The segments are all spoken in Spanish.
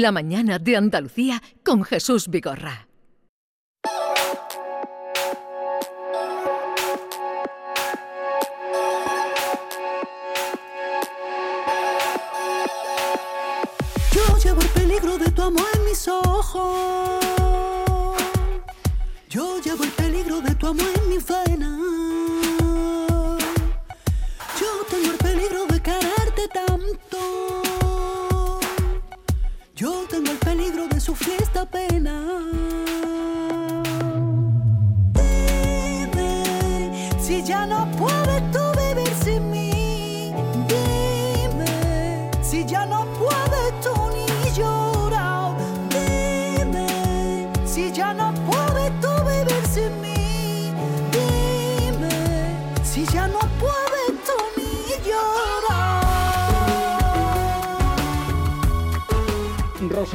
La mañana de Andalucía con Jesús Vigorra. Yo llevo el peligro de tu amor en mis ojos. Yo llevo el peligro de tu amor en mis venas. Pena.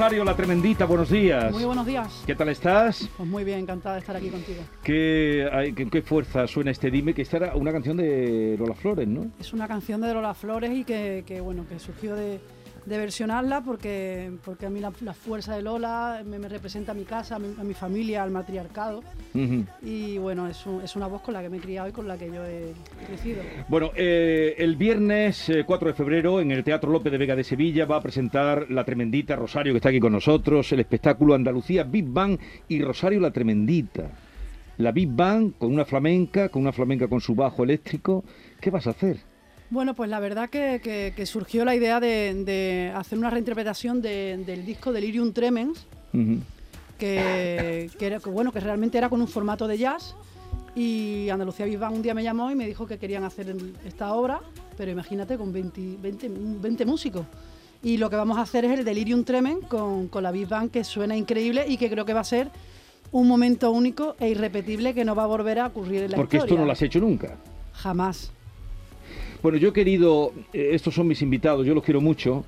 Rosario la Tremendita, buenos días. Muy buenos días. ¿Qué tal estás? Pues muy bien, encantada de estar aquí contigo. ¿Qué, ay, ¿Con qué fuerza suena este Dime? Que esta era una canción de Lola Flores, ¿no? Es una canción de Lola Flores y que, que, bueno, que surgió de, de versionarla porque, porque a mí la, la fuerza de Lola me, me representa a mi casa, a mi, a mi familia, al matriarcado. Y bueno, es, un- es una voz con la que me he criado y con la que yo he crecido. Bueno, eh, el viernes eh, 4 de febrero en el Teatro López de Vega de Sevilla va a presentar la Tremendita Rosario, que está aquí con nosotros, el espectáculo Andalucía Big Bang y Rosario la Tremendita. La Big Bang con una flamenca, con una flamenca con su bajo eléctrico. ¿Qué vas a hacer? Bueno, pues la verdad que, que- que surgió la idea de, de hacer una reinterpretación de- del disco Delirium Tremens, que, que era, que bueno, que realmente era con un formato de jazz. Y Andalucía Bang un día me llamó y me dijo que querían hacer esta obra, pero imagínate con 20, 20, 20 músicos. Y lo que vamos a hacer es el Delirium Tremens con, con la Big Bang, que suena increíble y que creo que va a ser un momento único e irrepetible que no va a volver a ocurrir en la Porque historia. esto no lo has hecho nunca. Jamás. Bueno, yo he querido, eh, estos son mis invitados, yo los quiero mucho,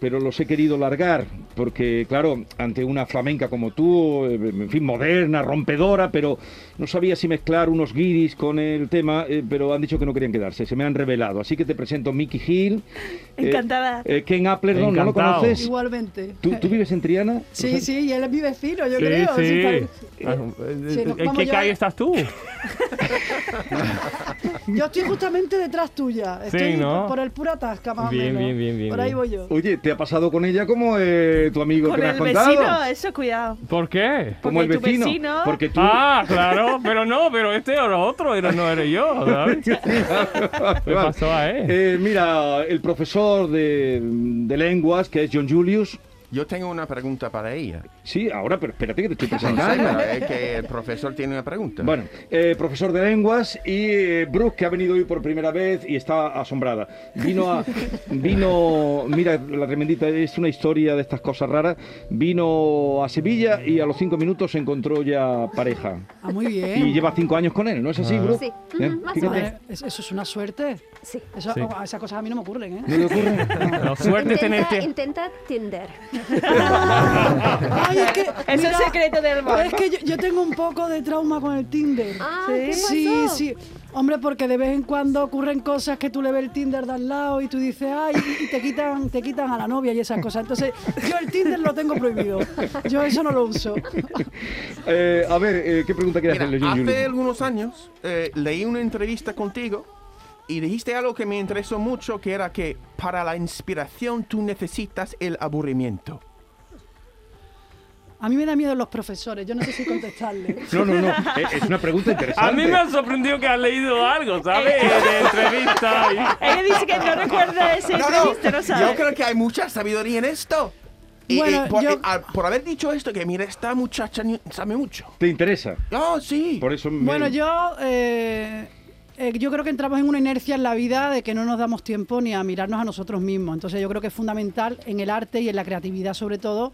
pero los he querido largar, porque claro, ante una flamenca como tú, eh, en fin, moderna, rompedora, pero no sabía si mezclar unos guiris con el tema, eh, pero han dicho que no querían quedarse, se me han revelado. Así que te presento Mickey Hill. eh, Encantada. eh, Ken Appleton, ¿no lo Encantado. conoces? Igualmente. ¿Tú, tú vives en Triana? Sí, sí, y él es mi vecino, yo Sí, creo. sí. pare- Ah, Sí, no, ¿En qué yo- calle estás tú? Yo estoy justamente detrás tuya. Sí, Estoy ¿no? por, el pura tasca, más o Bien, menos. bien, bien, bien, Por ahí bien. voy yo. Oye, ¿te ha pasado con ella como eh, tu amigo Con que me has el contado? vecino, eso, cuidado. ¿Por qué? Como el Porque tu vecino. vecino- Porque tú... Ah, claro, pero no, pero este era otro, era, no eres yo, ¿sabes? ¿Qué pasó a él? Eh, mira, el profesor de, de lenguas, que es John Julius. Yo tengo una pregunta para ella. Sí, ahora, pero espérate que te estoy No sé, presentando. pero es que el profesor tiene una pregunta. Bueno, eh, profesor de lenguas y eh, Brooke, que ha venido hoy por primera vez y está asombrada. Vino a. Vino. Mira, la tremendita es una historia de estas cosas raras. Vino a Sevilla y a los cinco minutos se encontró ya pareja. Ah, muy Y bien. lleva cinco años con él, ¿no es así, Brooke? Sí, ¿Eh? más o eso es una suerte. Sí. Eso- Sí. oh, esas cosas a mí no me ocurren, ¿eh? ¿No le ocurre? La suerte Intenta, tenerte. intenta Tinder. Ay, es que, Es el secreto del amor. Es que yo, yo tengo un poco de trauma con el Tinder. Ah, Sí. ¿qué pasó? Sí, sí. Hombre, porque de vez en cuando ocurren cosas que tú le ves el Tinder de al lado y tú dices, ay, y te quitan, te quitan a la novia y esas cosas. Entonces, yo el Tinder lo tengo prohibido. Yo eso no lo uso. Eh, a ver, eh, ¿qué pregunta quieres hacerle, hace algunos años eh, leí una entrevista contigo y dijiste algo que me interesó mucho, que era que para la inspiración tú necesitas el aburrimiento. A mí me da miedo los profesores, yo no sé si contestarle. No, no, no. eh, Es una pregunta interesante. A mí me ha sorprendido que has leído algo, ¿sabes? De entrevista. y- Ella dice que no recuerda ese entrevista, no sabe. yo creo que hay mucha sabiduría en esto. Y, Bueno, y por, yo- y al- por haber dicho esto, que mira, esta muchacha sabe mucho. ¿Te interesa? Oh, sí. Por eso me- Bueno, yo, eh, eh, yo creo que entramos en una inercia en la vida de que no nos damos tiempo ni a mirarnos a nosotros mismos. Entonces yo creo que es fundamental en el arte y en la creatividad sobre todo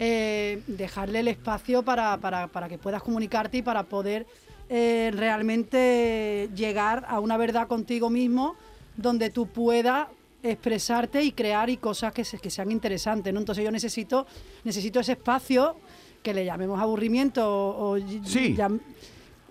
eh, dejarle el espacio para, para- para que puedas comunicarte y para poder eh, realmente llegar a una verdad contigo mismo donde tú puedas expresarte y crear y cosas que, se- que sean interesantes. ¿no? Entonces yo necesito, necesito ese espacio que le llamemos aburrimiento o, o y- Sí. llam-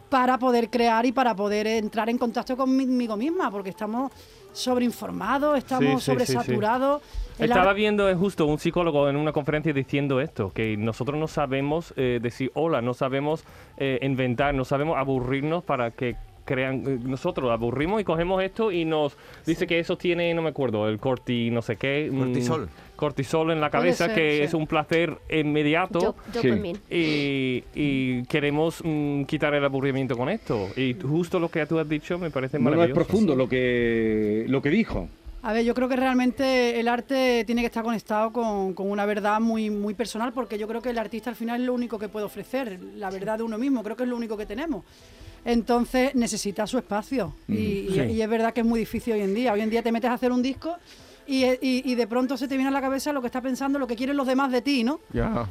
para poder crear y para poder entrar en contacto conmigo misma, porque estamos sobreinformados, estamos Sí, sí, sí, sí. sobresaturados. Estaba viendo eh, justo un psicólogo en una conferencia diciendo esto, que nosotros no sabemos eh, decir hola, no sabemos eh, inventar, no sabemos aburrirnos para que crean, eh, nosotros aburrimos y cogemos esto y nos dice que eso tiene, no me acuerdo, el corti, no sé qué. mm, Cortisol. cortisol en la cabeza, ser, que sí. es un placer inmediato. Dopamina. Y, y queremos mm, quitar el aburrimiento con esto. Y justo lo que tú has dicho me parece No, no es profundo lo que, lo que dijo. A ver, yo creo que realmente el arte tiene que estar conectado con, con una verdad muy, muy personal, porque yo creo que el artista al final es lo único que puede ofrecer, la verdad de uno mismo, creo que es lo único que tenemos. Entonces necesita su espacio y, y- Sí. y es verdad que es muy difícil hoy en día. Hoy en día te metes a hacer un disco y, y- y de pronto se te viene a la cabeza lo que está pensando, lo que quieren los demás de ti, ¿no?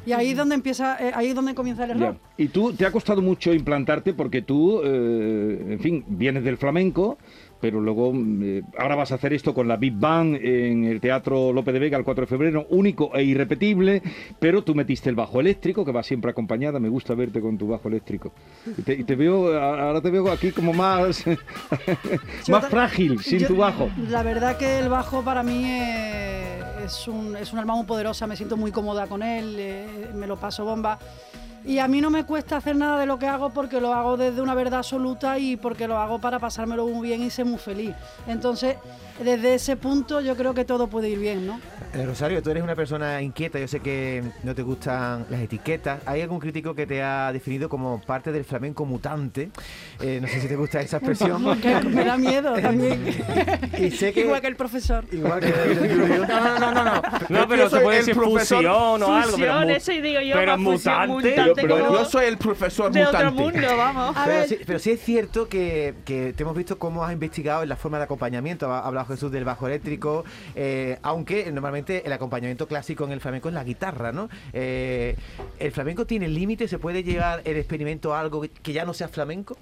Y ahí es donde empieza, eh, ahí es donde comienza el error. Y tú, te ha costado mucho implantarte porque tú, eh, en fin, vienes del flamenco, pero luego mm, eh, ahora vas a hacer esto con la Big Bang en el Teatro López de Vega el 4 de febrero, único e irrepetible, pero tú metiste el bajo eléctrico, que va siempre acompañada, me gusta verte con tu bajo eléctrico. Y te, y te veo, ahora te veo aquí como más, más frágil, sin Yo- tu bajo. La verdad que el bajo para mí eh, es, un, es un arma muy poderosa, me siento muy cómoda con él, eh, me lo paso bomba. Y a mí no me cuesta hacer nada de lo que hago porque lo hago desde una verdad absoluta y porque lo hago para pasármelo muy bien y ser muy feliz. Entonces, desde ese punto yo creo que todo puede ir bien, ¿no? Eh, Rosario, tú eres una persona inquieta, yo sé que no te gustan las etiquetas. ¿Hay algún crítico que te ha definido como parte del flamenco mutante? Eh, no sé si te gusta esa expresión. Me da miedo también. Y sé que- Igual que el profesor. Igual que no, no, no, no, no. No, pero se puede el decir profesor- fusión o algo. Pero, Fusión, mu- eso y digo yo, pero mutante. mutante Pero como yo soy el profesor de otro mutante. mundo, vamos. A Pero ver, sí, pero sí es cierto que, que te hemos visto cómo has investigado en la forma de acompañamiento. Ha hablado Jesús del bajo eléctrico, eh, aunque normalmente el acompañamiento clásico en el flamenco es la guitarra, ¿no? Eh, ¿El flamenco tiene límites? ¿Se puede llevar el experimento a algo que- ya no sea flamenco?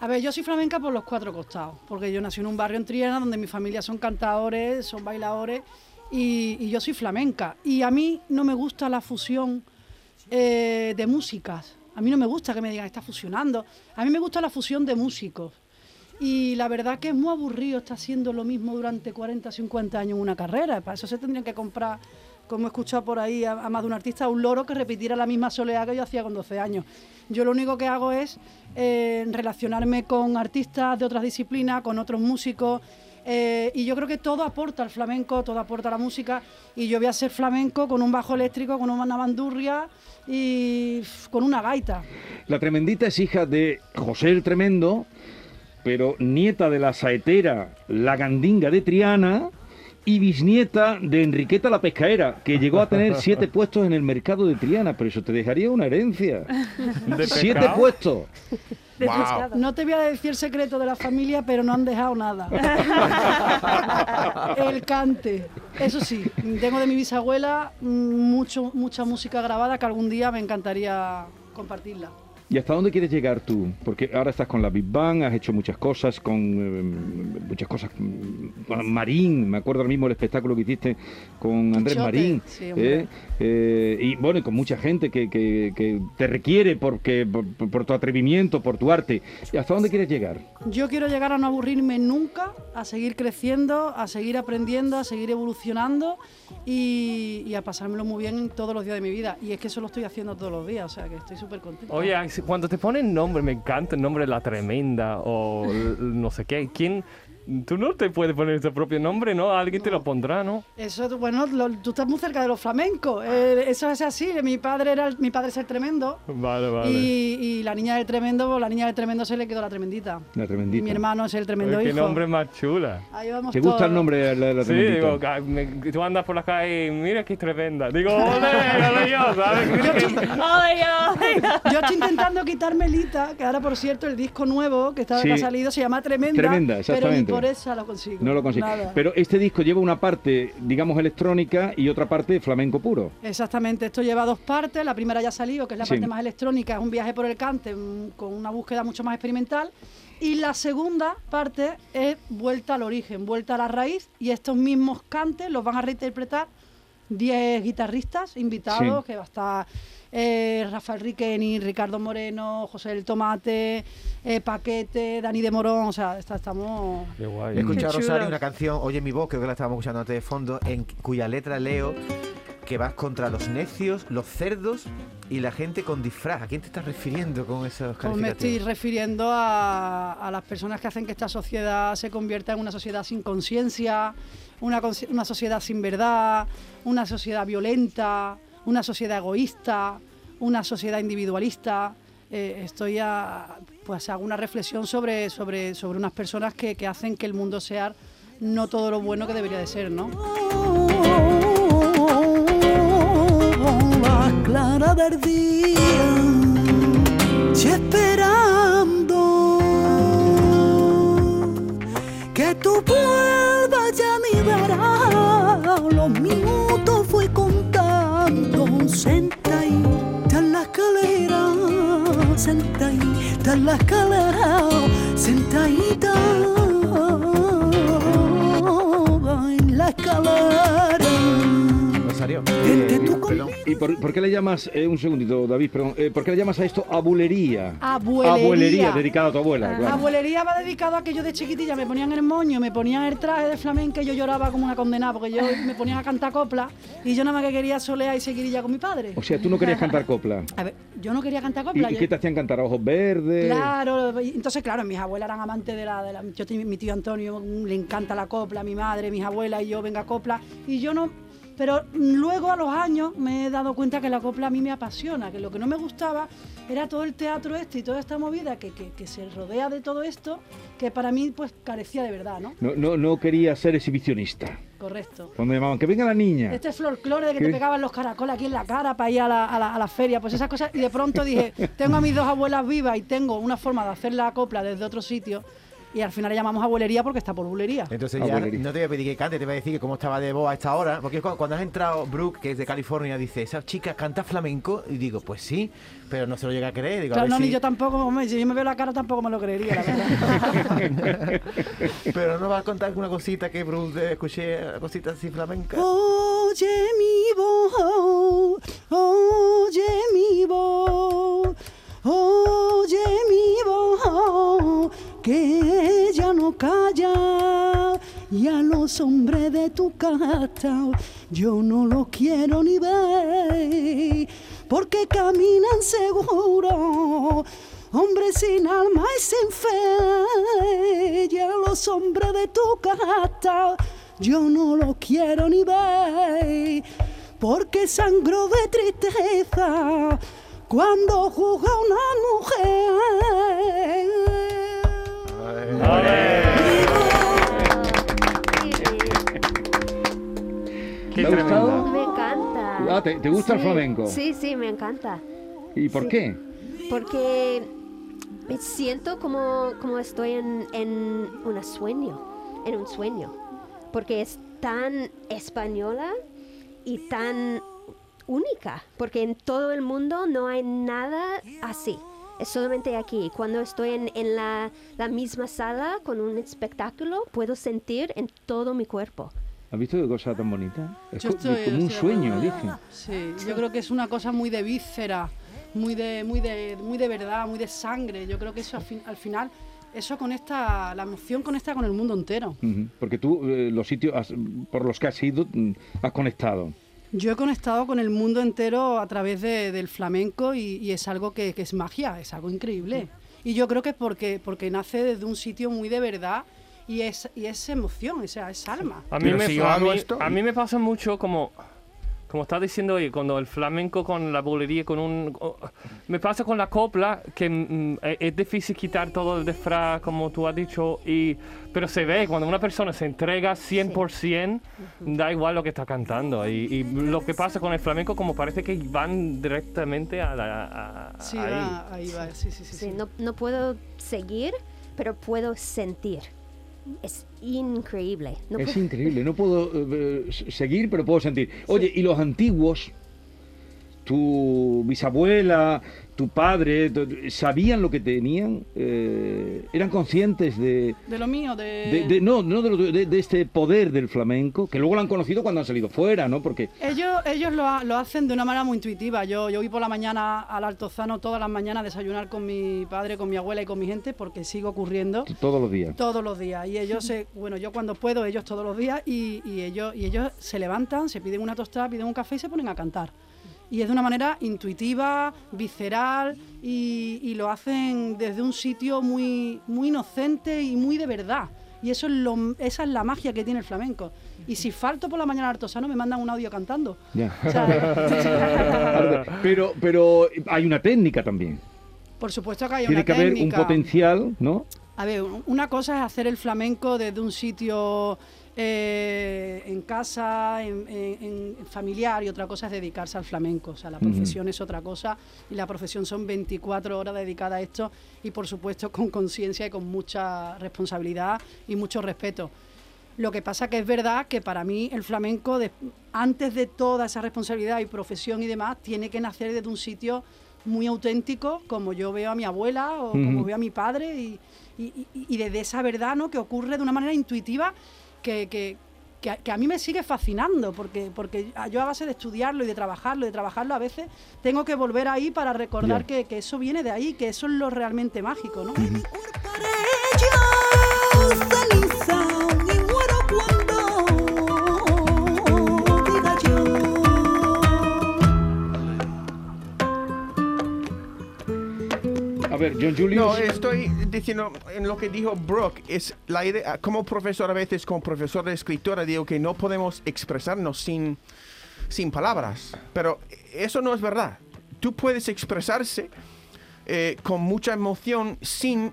A ver, yo soy flamenca por los cuatro costados, porque yo nací en un barrio en Triana donde mi familia son cantadores, son bailadores, y, y yo soy flamenca. Y a mí no me gusta la fusión eh, de músicas. A mí no me gusta que me digan, está fusionando. A mí me gusta la fusión de músicos. Y la verdad que es muy aburrido estar haciendo lo mismo durante 40, 50 años en una carrera. Para eso se tendrían que comprar, como he escuchado por ahí a, más de un artista, un loro que repitiera la misma soleá que yo hacía con 12 años. Yo lo único que hago es eh, relacionarme con artistas de otras disciplinas, con otros músicos. eh, y yo creo que todo aporta al flamenco, todo aporta a la música. Y yo voy a ser flamenco con un bajo eléctrico, con una bandurria y con una gaita. La tremendita es hija de José el Tremendo, pero nieta de la saetera La Gandinga de Triana y bisnieta de Enriqueta la Pescaera, que llegó a tener siete puestos en el mercado de Triana, pero eso te dejaría una herencia. de Siete puestos. De Wow. pescado. No te voy a decir el secreto de la familia, pero no han dejado nada. el cante. Eso sí, tengo de mi bisabuela mm, mucho, mucha música grabada que algún día me encantaría compartirla. ¿Y hasta dónde quieres llegar tú? Porque ahora estás con la Big Bang, has hecho muchas cosas, con eh, muchas cosas mm, con Marín, me acuerdo ahora mismo el espectáculo que hiciste con Andrés Marín, sí. ¿eh? Eh, y bueno, y con mucha gente que, que- que te requiere porque, por, por tu atrevimiento, por tu arte. ¿Y hasta dónde quieres llegar? Yo quiero llegar a no aburrirme nunca, a seguir creciendo, a seguir aprendiendo, a seguir evolucionando y, y a pasármelo muy bien todos los días de mi vida. Y es que eso lo estoy haciendo todos los días, o sea que estoy súper contenta. Oye, cuando te ponen nombre, me encanta el nombre La Tremenda o no sé qué. ¿Quién? Tú no te puedes poner tu propio nombre, ¿no? Alguien te lo pondrá, ¿no? Eso, bueno, lo- tú estás muy cerca de los flamencos. eh, eso es así. Mi padre era, el- mi padre es el tremendo. Vale, vale. Y, y la niña del tremendo, pues, la niña del tremendo se le quedó la tremendita. La Y tremendita. mi hermano es el tremendo Oye, qué hijo. nombre más chula. Ahí vamos ¿Te gusta todos. el nombre de la, de la Sí, tremendita? digo, me- tú andas por la calle y mira qué tremenda. Digo, ole, ole yo, ¿sabes? Que- Ole, ole. Yo estoy intentando quitarme Lita, que ahora por cierto el disco nuevo que, está, Sí. que ha salido se llama Tremenda, Tremenda, exactamente. Por esa lo consigo. No lo consigo. Nada. Pero este disco lleva una parte, digamos, electrónica y otra parte flamenco puro. Exactamente, esto lleva dos partes. La primera ya ha salido, que es la Sí. parte más electrónica, es un viaje por el cante con una búsqueda mucho más experimental. Y la segunda parte es vuelta al origen, vuelta a la raíz. Y estos mismos cantes los van a reinterpretar 10 guitarristas invitados, Sí. que va a estar eh, Rafael Riqueni, Ricardo Moreno, José el Tomate, eh, Paquete, Dani de Morón, o sea, está- estamos... Qué guay. He escuchado a Qué Rosario una canción, Oye mi voz, creo que la estábamos escuchando antes de fondo, en cuya letra leo que vas contra los necios, los cerdos y la gente con disfraz. ¿A quién te estás refiriendo con esos Pues me estoy calificativos? refiriendo a, a las personas que hacen que esta sociedad se convierta en una sociedad sin conciencia, una sociedad sin verdad, una sociedad violenta, una sociedad egoísta, una sociedad individualista. Eh, estoy a, pues hago una reflexión sobre, sobre, sobre unas personas que, que hacen que el mundo sea no todo lo bueno que debería de ser, ¿no? la clara del día la calera, sentai por, por qué le llamas, eh, un segundito, David, perdón, eh, ¿por qué le llamas a esto abulería? Abuelería. Abuelería, dedicada a tu abuela, La claro. abuelería va dedicado a que yo de chiquitilla me ponían el moño, me ponían el traje de flamenca y yo lloraba como una condenada porque yo me ponían a cantar copla y yo nada más que quería solear y seguir ya con mi padre. O sea, tú no querías cantar copla. A ver, yo no quería cantar ¿Y, copla. y yo- qué te hacían cantar? ¿Ojos verdes? Claro, entonces claro, mis abuelas eran amantes de la, de la- yo mi tío Antonio le encanta la copla, mi madre, mis abuelas y yo venga copla y yo no, pero luego a los años me he dado cuenta que la copla a mí me apasiona, que lo que no me gustaba era todo el teatro este y toda esta movida que, que- que se rodea de todo esto, que para mí pues carecía de verdad, ¿no? No, no, no quería ser exhibicionista. Correcto. Cuando llamaban, que venga la niña. Este folclore de que ¿Qué? te pegaban los caracoles aquí en la cara para ir a la, a, la, a la feria, pues esas cosas. Y de pronto dije, tengo a mis dos abuelas vivas y tengo una forma de hacer la copla desde otro sitio. Y al final le llamamos abuelería porque está por bulería. Entonces ya Abuelería. no te voy a pedir que cante, te voy a decir que cómo estaba de voz a esta hora. Porque cu- cuando has entrado, Brooke, que es de California, dice, esa chica canta flamenco. Y digo, pues sí, pero no se lo llega a creer. Digo, a Claro, ver no, si- ni yo tampoco, hombre, si yo me veo la cara tampoco me lo creería, la verdad. Pero no vas a contar alguna cosita que Brooke escuché, cositas así flamencas. Oye mi voz, oye mi voz, oye mi voz, que calla. Y a los hombres de tu casa yo no los quiero ni ver, porque caminan seguro. Hombres sin alma y sin fe, y a los hombres de tu casa yo no los quiero ni ver, porque sangro de tristeza cuando juzga una Qué ¿Te ha gustado? Me encanta. Ah, ¿te- te gusta el Sí, flamenco? Sí, sí, me encanta. ¿Y por Sí. qué? Porque me siento como, como estoy en, en un sueño, en un sueño. Porque es tan española y tan única. Porque en todo el mundo no hay nada así. Es solamente aquí. Cuando estoy en, en la, la misma sala con un espectáculo, puedo sentir en todo mi cuerpo. ¿Has visto qué cosa tan bonita? Es Yo co- estoy- como un sueño, acuerdo. Sí, yo creo que es una cosa muy de víscera, muy de, muy de, muy de verdad, muy de sangre. Yo creo que eso al, fin- al final, eso conecta, la emoción conecta con el mundo entero. Porque tú, eh, los sitios has- por los que has ido, mm, has conectado. Yo he conectado con el mundo entero a través de- del flamenco y, y es algo que, que es magia, es algo increíble. Y yo creo que es porque, porque nace desde un sitio muy de verdad y es, y es emoción, o sea, es alma. A mí, me, si a, mí, esto- a mí me pasa mucho como, como estás diciendo hoy, cuando el flamenco con la bolería, con un... o- me pasa con la copla, que mm, es, es difícil quitar todo el disfraz, como tú has dicho, y, pero se ve, cuando una persona se entrega 100%, da igual lo que está cantando. Y, y lo que pasa con el flamenco, como parece que van directamente a la... a- Sí, ahí. va, ahí va, sí, sí, sí. Sí, sí. no, no puedo seguir, pero puedo sentir. Es increíble. No es puedo- increíble, no puedo eh, s- seguir, pero puedo sentir. Oye, ¿y los antiguos? Tu bisabuela, tu padre, sabían lo que tenían, Eh, eran conscientes de, De lo mío, de... de- de- no, no de, lo- de- este poder del flamenco, que luego lo han conocido cuando han salido fuera, ¿no? Porque Ellos, ellos lo, ha- lo hacen de una manera muy intuitiva. Yo, yo voy por la mañana al Altozano todas las mañanas a desayunar con mi padre, con mi abuela y con mi gente porque sigo ocurriendo todos los días. todos los días. Y ellos, se, bueno, yo cuando puedo, ellos todos los días y, y ellos, y ellos se levantan, se piden una tostada, piden un café y se ponen a cantar. Y es de una manera intuitiva, visceral y, y lo hacen desde un sitio muy, muy inocente y muy de verdad. Y eso es lo, esa es la magia que tiene el flamenco. Y si falto por la mañana al Artosano, me mandan un audio cantando. Ya. O sea, pero, pero hay una técnica también. por supuesto que hay Tiene una que haber un técnica. potencial, ¿no? A ver, una cosa es hacer el flamenco desde un sitio eh, en casa, en, en- en familiar, y otra cosa es dedicarse al flamenco. O sea, la profesión es otra cosa y la profesión son 24 horas dedicadas a esto y, por supuesto, con conciencia y con mucha responsabilidad y mucho respeto. Lo que pasa que es verdad que para mí el flamenco, de- antes de toda esa responsabilidad y profesión y demás, tiene que nacer desde un sitio muy auténtico, como yo veo a mi abuela o como veo a mi padre, y, y- y- y desde esa verdad ¿no? que ocurre de una manera intuitiva que, que- que a- que a mí me sigue fascinando, porque, porque yo a base de estudiarlo y de trabajarlo, y de trabajarlo a veces, tengo que volver ahí para recordar que, que eso viene de ahí, que eso es lo realmente mágico. No, estoy diciendo en lo que dijo Brooke, es la idea, como profesor a veces, como profesor de escritora, digo que no podemos expresarnos sin, sin palabras, pero eso no es verdad. Tú puedes expresarse eh, con mucha emoción sin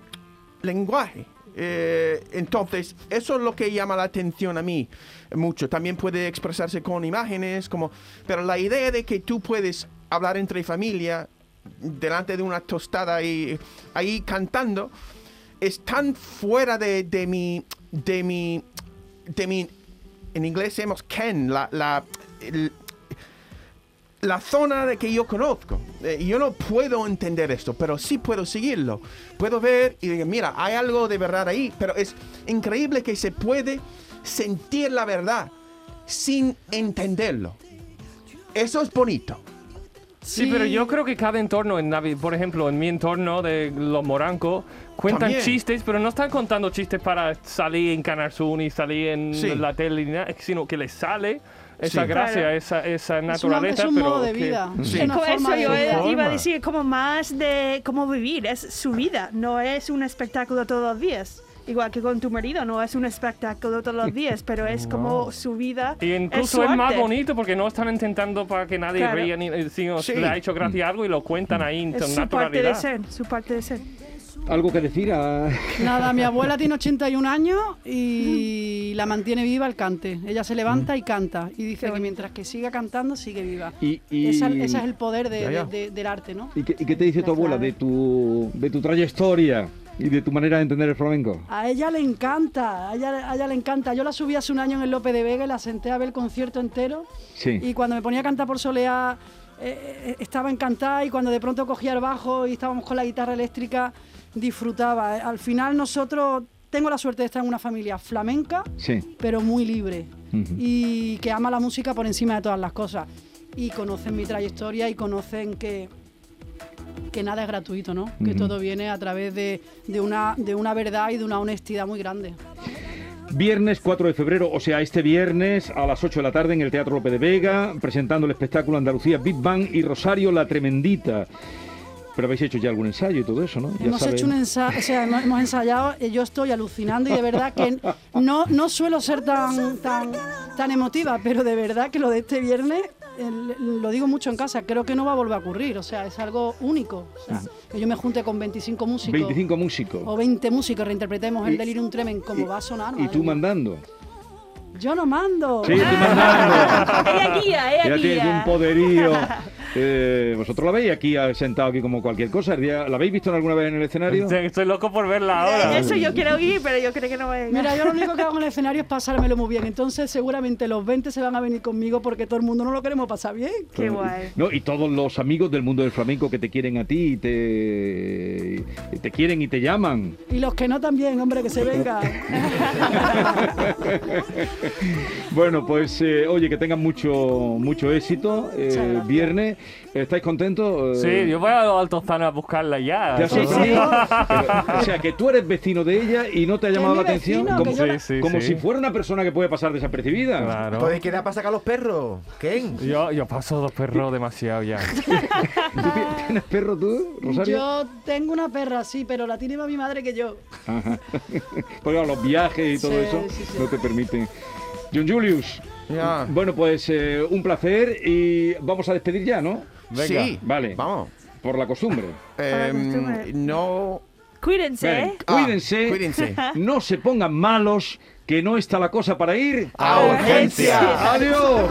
lenguaje. Eh, entonces, eso es lo que llama la atención a mí mucho. También puede expresarse con imágenes, como, pero la idea de que tú puedes hablar entre familia delante de una tostada y ahí cantando es tan fuera de, de mi de mi de mi en inglés decimos ken la la la zona de que yo conozco. Eh, yo no puedo entender esto, pero sí puedo seguirlo. Puedo ver y decir, mira, hay algo de verdad ahí, pero es increíble que se puede sentir la verdad sin entenderlo. Eso es bonito. Sí, pero yo creo que cada entorno, en Navi, por ejemplo, en mi entorno de los morancos, cuentan También. chistes, pero no están contando chistes para salir en Canal Sur ni salir en Sí. la tele, sino que les sale esa Sí. gracia, Claro. esa, esa naturaleza. es un pero modo de que- vida. Sí. es Como forma eso yo vida. iba Forma. a decir, como más de cómo vivir, es su vida, no es un espectáculo todos los días. Igual que con tu marido, no es un espectáculo todos los días, pero es como su vida. Y es incluso su es, más bonito porque no están intentando para que nadie Claro. ría, ni, eh, sino Sí. le ha hecho gracia algo y lo cuentan ahí en Es su parte de ser, su parte de ser. ¿Algo que decir? a- Nada, mi abuela tiene 81 años y la mantiene viva el cante. Ella se levanta y canta. Y dice que mientras que siga cantando, sigue viva. Y, y- Esa, ese es el poder de- Ya, ya. de- de- del arte, ¿no? ¿y qué, y qué te dice La tu abuela clave. de tu, de tu trayectoria y de tu manera de entender el flamenco? A ella le encanta, a ella, a ella le encanta. Yo la subí hace un año en el Lope de Vega y la senté a ver el concierto entero. Sí. Y cuando me ponía a cantar por soleá, eh, eh, estaba encantada y cuando de pronto cogía el bajo y estábamos con la guitarra eléctrica, disfrutaba. Al final nosotros, tengo la suerte de estar en una familia flamenca, Sí. pero muy libre Ujú. y que ama la música por encima de todas las cosas. Y conocen mi trayectoria y conocen que, que nada es gratuito, ¿no? Que todo viene a través de, de una, de una verdad y de una honestidad muy grande. Viernes 4 de febrero, o sea, este viernes a las 8 de la tarde en el Teatro Lope de Vega, presentando el espectáculo Andalucía Big Bang y Rosario La Tremendita. Pero habéis hecho ya algún ensayo y todo eso, ¿no? Hemos hecho un ensayo, o sea, hemos, hemos ensayado, y yo estoy alucinando y de verdad que no, no suelo ser tan, tan, tan emotiva, pero de verdad que lo de este viernes, el- lo digo mucho en casa, creo que no va a volver a ocurrir, o sea, es algo único. O sea, que yo me junte con 25 músicos 25 músicos. o 20 músicos, reinterpretemos el Delirium Tremens como va a sonar. Y tú mía. mandando. Yo no mando. Sí, tú mandando. Ella guía, ella Ya tienes un poderío. Eh, vosotros la veis aquí sentado aquí como cualquier cosa. ¿La habéis visto alguna vez en el escenario? Estoy, estoy loco por verla ahora. Eso yo quiero ir, pero yo creo que no voy a llegar. Mira, yo lo único que hago en el escenario es pasármelo muy bien. Entonces, seguramente los 20 se van a venir conmigo porque todo el mundo no lo queremos pasar bien. Qué guay. No, y todos los amigos del mundo del flamenco que te quieren a ti y te, y te quieren y te llaman. Y los que no también, hombre, que se vengan. Bueno, pues eh, oye, que tengan mucho mucho éxito. eh, viernes, ¿estáis contentos? Eh, Sí, yo voy a Altozano a buscarla ya. ¿te has hecho amigo? Pero, o sea, que tú eres vecino de ella y no te ha llamado la atención. como Sí, sí, sí. si fuera una persona que puede pasar desapercibida. Claro. Pues queda para sacar los perros. ¿Quién? Yo, yo paso dos perros demasiado ya. ¿Tú ti- tienes perro tú, Rosario? Yo tengo una perra, sí, pero la tiene más mi madre que yo. Ajá. Porque claro, los viajes y todo Sí, eso sí, sí. no te permiten. John Julius, Ya. bueno, pues eh, un placer y vamos a despedir ya, ¿no? Venga. Sí, Vale. Vamos. Por la costumbre. Em, no. Cuídense. Ven, Ah, cuídense, cuídense. no se pongan malos, que no está la cosa para ir. ¡A urgencia! ¡Adiós!